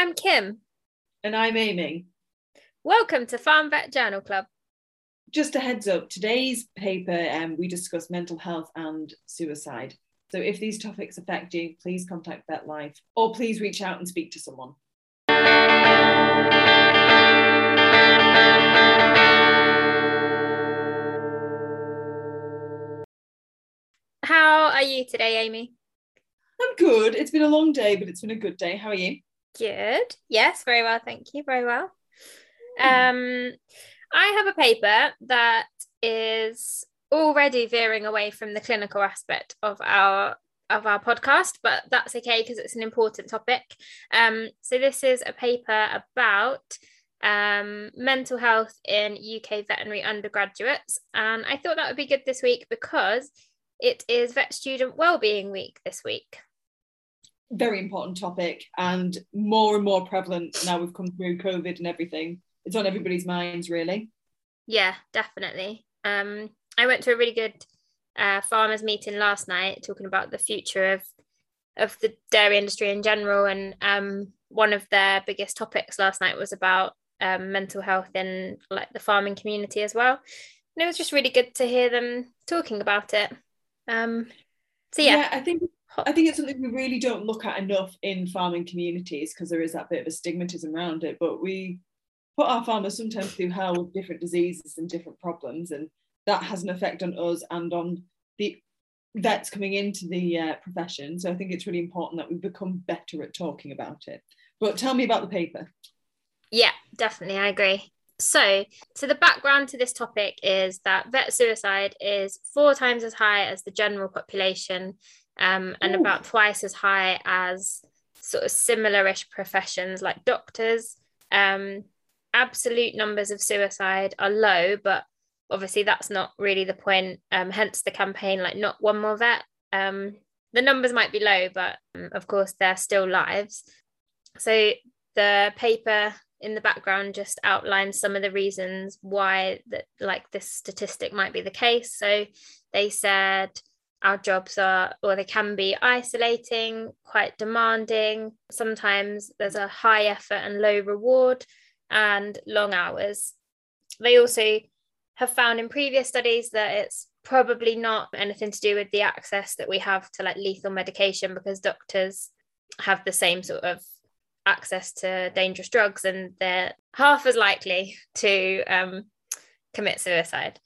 I'm Kim. And I'm Amy. Welcome to Farm Vet Journal Club. Just a heads up today's paper, um, we discuss mental health and suicide. So if these topics affect you, please contact VetLife or please reach out and speak to someone. How are you today, Amy? I'm good. It's been a long day, but it's been a good day. How are you? Good. Yes, very well. Thank you. Very well. Um, I have a paper that is already veering away from the clinical aspect of our of our podcast, but that's okay because it's an important topic. Um, so this is a paper about um, mental health in UK veterinary undergraduates, and I thought that would be good this week because it is Vet Student Wellbeing Week this week. Very important topic, and more and more prevalent now we've come through COVID and everything. It's on everybody's minds, really. Yeah, definitely. Um, I went to a really good uh, farmers meeting last night talking about the future of of the dairy industry in general, and um, one of their biggest topics last night was about um, mental health in like the farming community as well. And it was just really good to hear them talking about it. Um, so yeah. yeah, I think I think it's something we really don't look at enough in farming communities because there is that bit of a stigmatism around it. But we put our farmers sometimes through hell with different diseases and different problems, and that has an effect on us and on the vets coming into the uh, profession. So I think it's really important that we become better at talking about it. But tell me about the paper. Yeah, definitely, I agree. So, so the background to this topic is that vet suicide is four times as high as the general population, um, and Ooh. about twice as high as sort of similar-ish professions like doctors. Um, absolute numbers of suicide are low, but obviously that's not really the point. Um, hence the campaign, like not one more vet. Um, the numbers might be low, but um, of course they're still lives. So the paper in the background just outlines some of the reasons why that like this statistic might be the case. So they said our jobs are or they can be isolating, quite demanding. Sometimes there's a high effort and low reward and long hours. They also have found in previous studies that it's probably not anything to do with the access that we have to like lethal medication because doctors have the same sort of access to dangerous drugs and they're half as likely to um, commit suicide.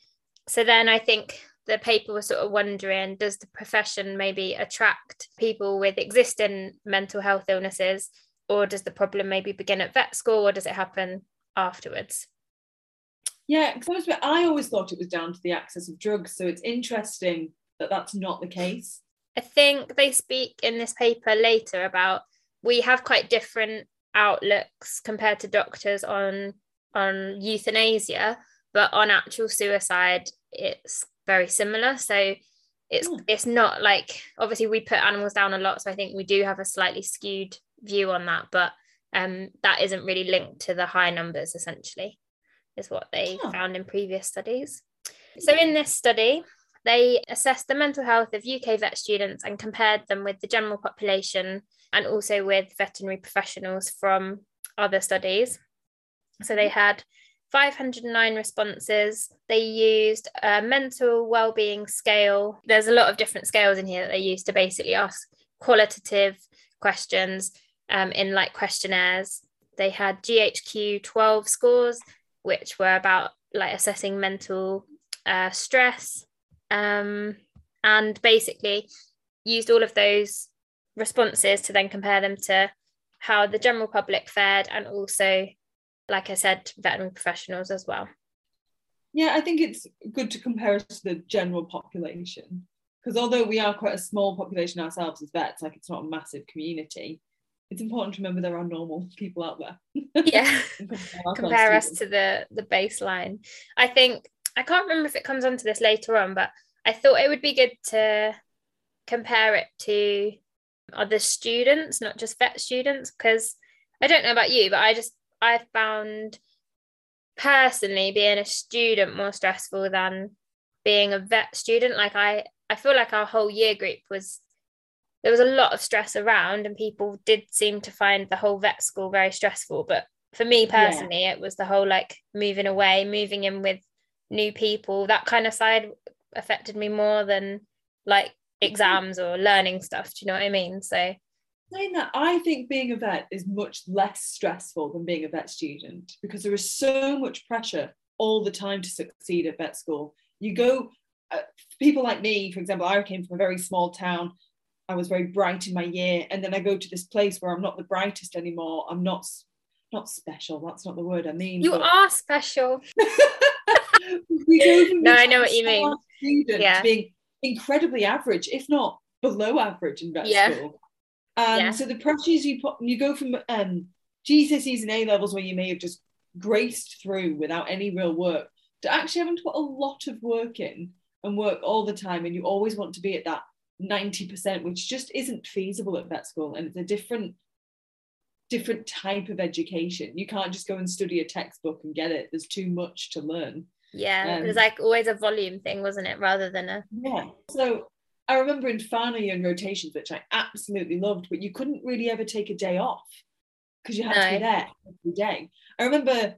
So then I think the paper was sort of wondering does the profession maybe attract people with existing mental health illnesses or does the problem maybe begin at vet school or does it happen afterwards? Yeah, because I always thought it was down to the access of drugs. So it's interesting that that's not the case. I think they speak in this paper later about we have quite different outlooks compared to doctors on on euthanasia, but on actual suicide, it's very similar. So it's mm. it's not like obviously we put animals down a lot, so I think we do have a slightly skewed view on that, but um, that isn't really linked to the high numbers essentially is what they oh. found in previous studies. So, in this study, they assessed the mental health of UK vet students and compared them with the general population and also with veterinary professionals from other studies. So, they had 509 responses. They used a mental well-being scale. There's a lot of different scales in here that they used to basically ask qualitative questions um, in like questionnaires. They had GHQ 12 scores which were about like assessing mental uh, stress um, and basically used all of those responses to then compare them to how the general public fared and also like i said veterinary professionals as well yeah i think it's good to compare us to the general population because although we are quite a small population ourselves as vets like it's not a massive community it's important to remember there are normal people out there. yeah. compare, us to the the baseline. I think I can't remember if it comes onto this later on, but I thought it would be good to compare it to other students, not just vet students, because I don't know about you, but I just I found personally being a student more stressful than being a vet student. Like I I feel like our whole year group was there was a lot of stress around and people did seem to find the whole vet school very stressful but for me personally yeah. it was the whole like moving away moving in with new people that kind of side affected me more than like mm-hmm. exams or learning stuff do you know what i mean so saying that i think being a vet is much less stressful than being a vet student because there is so much pressure all the time to succeed at vet school. You go uh, people like me for example i came from a very small town. I was very bright in my year. And then i go to this place where i'm not the brightest anymore. I'm not not special. That's not the word i mean you but... are special. No i know what you mean. yeah. being incredibly average if not below average in vet yeah. school and yeah. so the pressures you put you go from um GCSEs and A levels where you may have just graced through without any real work to actually having to put a lot of work in and work all the time and you always want to be at that 90% which just isn't feasible at vet school and it's a different different type of education. You can't just go and study a textbook and get it. There's too much to learn. Yeah um, it was like always a volume thing wasn't it rather than a yeah. So I remember in final year and rotations, which I absolutely loved, but you couldn't really ever take a day off because you had no. to be there every day. I remember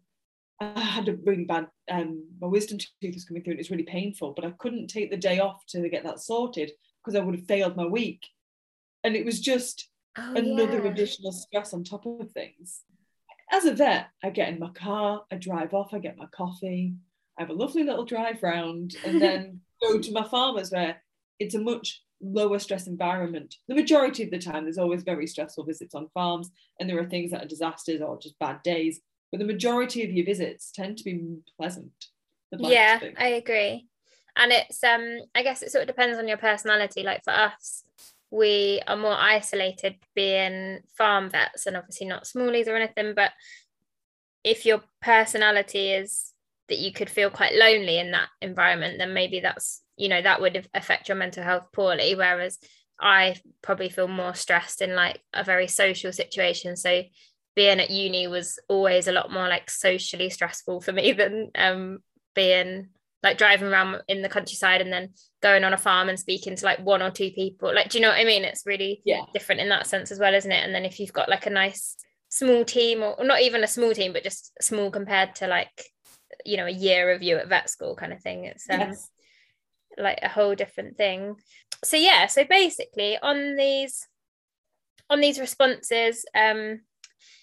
I had a really bad, um, my wisdom tooth was coming through and it's really painful, but I couldn't take the day off to get that sorted because I would have failed my week. And it was just oh, another yeah. additional stress on top of things. As a vet, I get in my car, I drive off, I get my coffee, I have a lovely little drive round, and then go to my farmers where it's a much lower stress environment. The majority of the time, there's always very stressful visits on farms, and there are things that are disasters or just bad days. But the majority of your visits tend to be pleasant. Yeah, I agree. And it's um, I guess it sort of depends on your personality. Like for us, we are more isolated being farm vets and obviously not smallies or anything. But if your personality is that you could feel quite lonely in that environment, then maybe that's you know that would affect your mental health poorly. Whereas i probably feel more stressed in like a very social situation. So being at uni was always a lot more like socially stressful for me than um being like driving around in the countryside and then going on a farm and speaking to like one or two people. Like do you know what i mean? It's really yeah. different in that sense as well isn't it? And then if you've got like a nice small team or, or not even a small team but just small compared to like you know a year of you at vet school kind of thing. It's um, yes. like a whole different thing. So yeah so basically on these on these responses um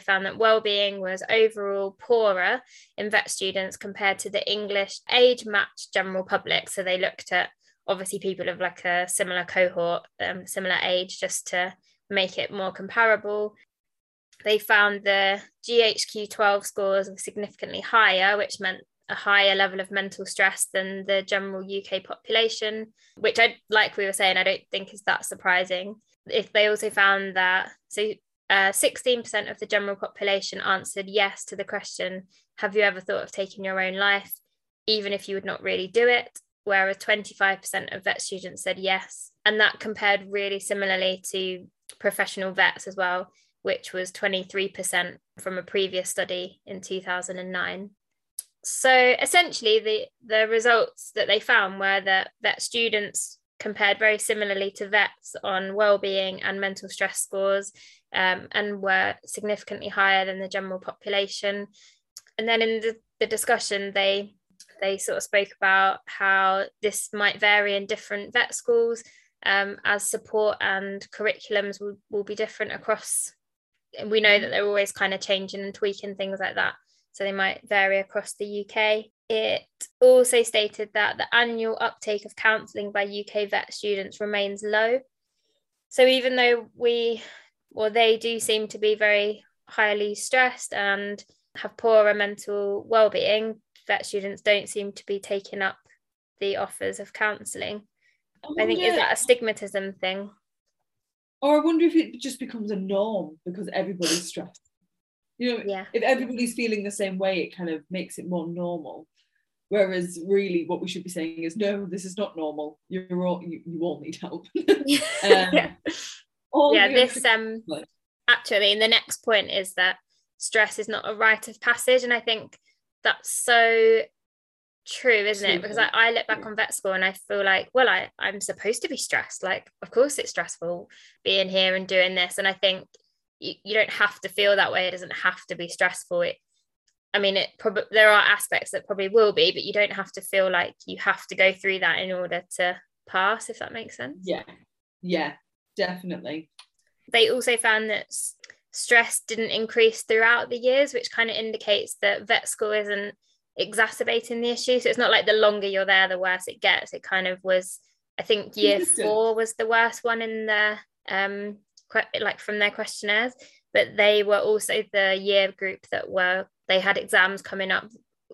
found that well-being was overall poorer in vet students compared to the english age matched general public. So they looked at obviously people of like a similar cohort um, similar age just to make it more comparable. They found the ghq12 scores were significantly higher which meant a higher level of mental stress than the general UK population, which I like we were saying, I don't think is that surprising. If they also found that so uh, 16% of the general population answered yes to the question, have you ever thought of taking your own life, even if you would not really do it? Whereas 25% of vet students said yes. And that compared really similarly to professional vets as well, which was 23% from a previous study in 2009 so essentially the the results that they found were that vet students compared very similarly to vets on well-being and mental stress scores um, and were significantly higher than the general population. And then in the, the discussion they they sort of spoke about how this might vary in different vet schools um, as support and curriculums will, will be different across we know that they're always kind of changing and tweaking things like that so they might vary across the UK. It also stated that the annual uptake of counselling by UK vet students remains low. So even though we, or they do seem to be very highly stressed and have poorer mental well-being, vet students don't seem to be taking up the offers of counselling. I, I think is that a stigmatism thing? Or I wonder if it just becomes a norm because everybody's stressed. You know, yeah. if everybody's feeling the same way, it kind of makes it more normal. Whereas really what we should be saying is, no, this is not normal. You're all you, you all need help. um, yeah, yeah this um actually the next point is that stress is not a rite of passage. And I think that's so true isn't it because I, I look back on vet school and i feel like well I, i'm supposed to be stressed like of course it's stressful being here and doing this and i think you, you don't have to feel that way. It doesn't have to be stressful. It i mean it probably there are aspects that probably will be but you don't have to feel like you have to go through that in order to pass if that makes sense. Yeah. Yeah definitely. They also found that stress didn't increase throughout the years which kind of indicates that vet school isn't exacerbating the issue. So it's not like the longer you're there, the worse it gets. It kind of was, I think year four was the worst one in the um like from their questionnaires, but they were also the year group that were they had exams coming up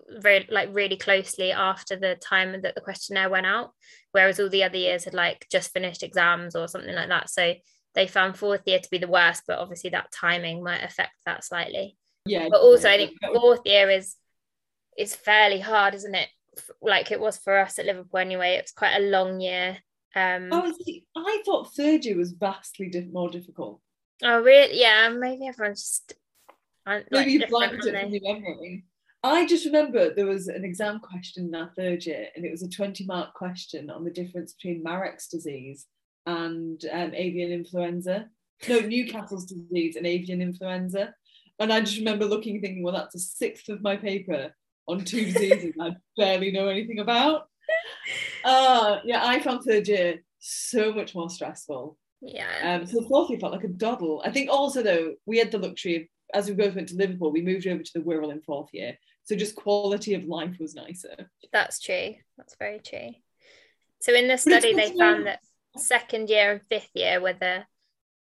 very like really closely after the time that the questionnaire went out, whereas all the other years had like just finished exams or something like that. So they found fourth year to be the worst, but obviously that timing might affect that slightly. Yeah. But also, I think fourth year is it's fairly hard, isn't it? Like it was for us at Liverpool anyway. It's quite a long year. Um, oh, see, I thought third year was vastly more difficult. Oh, really? Yeah, maybe everyone's just. Like, maybe you blanked it from your memory. I just remember there was an exam question in our third year, and it was a 20 mark question on the difference between Marek's disease and um, avian influenza. No, Newcastle's disease and avian influenza. And I just remember looking and thinking, well, that's a sixth of my paper on two diseases I barely know anything about. Uh, yeah, I found third year so much more stressful. Yeah. Um, so fourth year felt like a doddle. I think also though we had the luxury of as we both went to Liverpool, we moved over to the Wirral in fourth year. So just quality of life was nicer. That's true. That's very true. So in the study, they found that second year and fifth year were the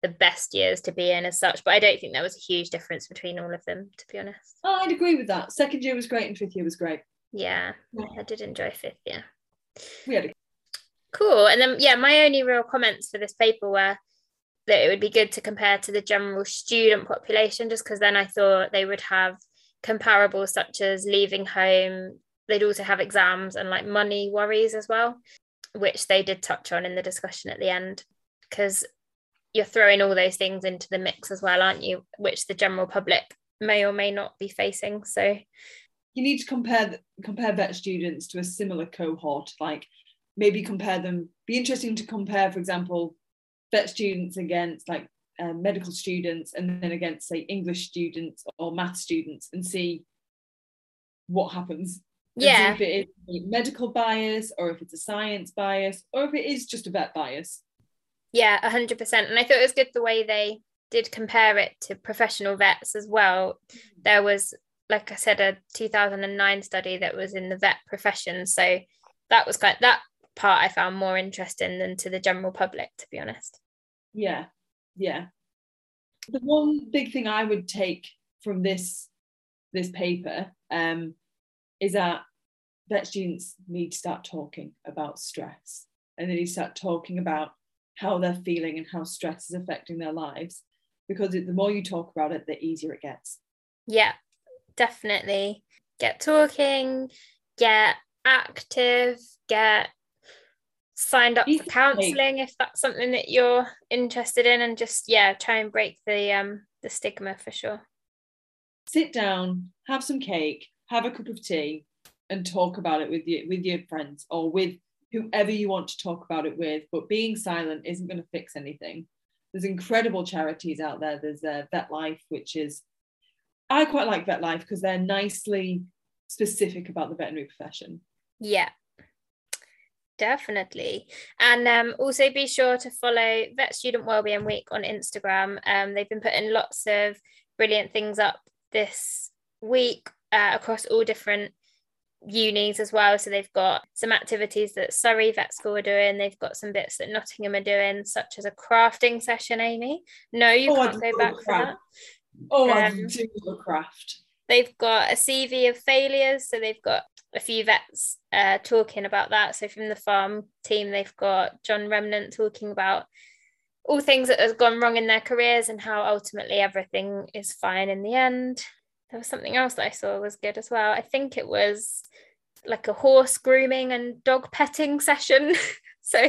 the best years to be in as such. But I don't think there was a huge difference between all of them, to be honest. Oh, I'd agree with that. Second year was great and fifth year was great. Yeah, I did enjoy fifth year. We had a cool. And then yeah, my only real comments for this paper were that it would be good to compare to the general student population, just because then I thought they would have comparables such as leaving home. They'd also have exams and like money worries as well, which they did touch on in the discussion at the end. Because you're throwing all those things into the mix as well, aren't you? Which the general public may or may not be facing. So you need to compare compare vet students to a similar cohort, like maybe compare them. Be interesting to compare, for example, vet students against like uh, medical students, and then against say English students or math students, and see what happens. Yeah. if it is medical bias, or if it's a science bias, or if it is just a vet bias. Yeah, 100%. And I thought it was good the way they did compare it to professional vets as well. There was, like I said, a 2009 study that was in the vet profession. So that was kind of, that part I found more interesting than to the general public, to be honest. Yeah, yeah. The one big thing I would take from this this paper um, is that vet students need to start talking about stress and they need to start talking about how they're feeling and how stress is affecting their lives because the more you talk about it the easier it gets yeah definitely get talking get active get signed up for counseling if that's something that you're interested in and just yeah try and break the um the stigma for sure sit down have some cake have a cup of tea and talk about it with your with your friends or with whoever you want to talk about it with, but being silent isn't going to fix anything. There's incredible charities out there. There's uh, Vet Life, which is, I quite like Vet Life because they're nicely specific about the veterinary profession. Yeah, definitely. And um, also be sure to follow Vet Student Wellbeing Week on Instagram. Um, they've been putting lots of brilliant things up this week uh, across all different unis as well. So they've got some activities that Surrey Vet School are doing. They've got some bits that Nottingham are doing, such as a crafting session, Amy. No, you oh, can't go back for that. Oh, um, I do love craft. They've got a CV of failures. So they've got a few vets uh, talking about that. So from the farm team, they've got John Remnant talking about all things that have gone wrong in their careers and how ultimately everything is fine in the end there was something else that I saw was good as well. I think it was like a horse grooming and dog petting session. so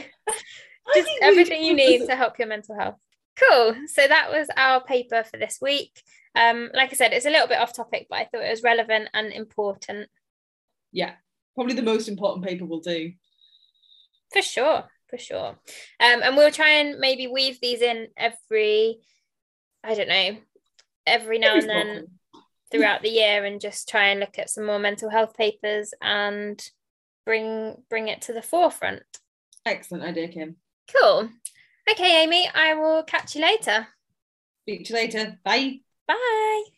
just everything you need to help your mental health. Cool. So that was our paper for this week. Um, like I said, it's a little bit off topic, but I thought it was relevant and important. Yeah, probably the most important paper we'll do. For sure, for sure. Um, and we'll try and maybe weave these in every, I don't know, every now and then throughout the year and just try and look at some more mental health papers and bring bring it to the forefront. Excellent idea, Kim. Cool. Okay, Amy, I will catch you later. Speak to you later. Bye. Bye.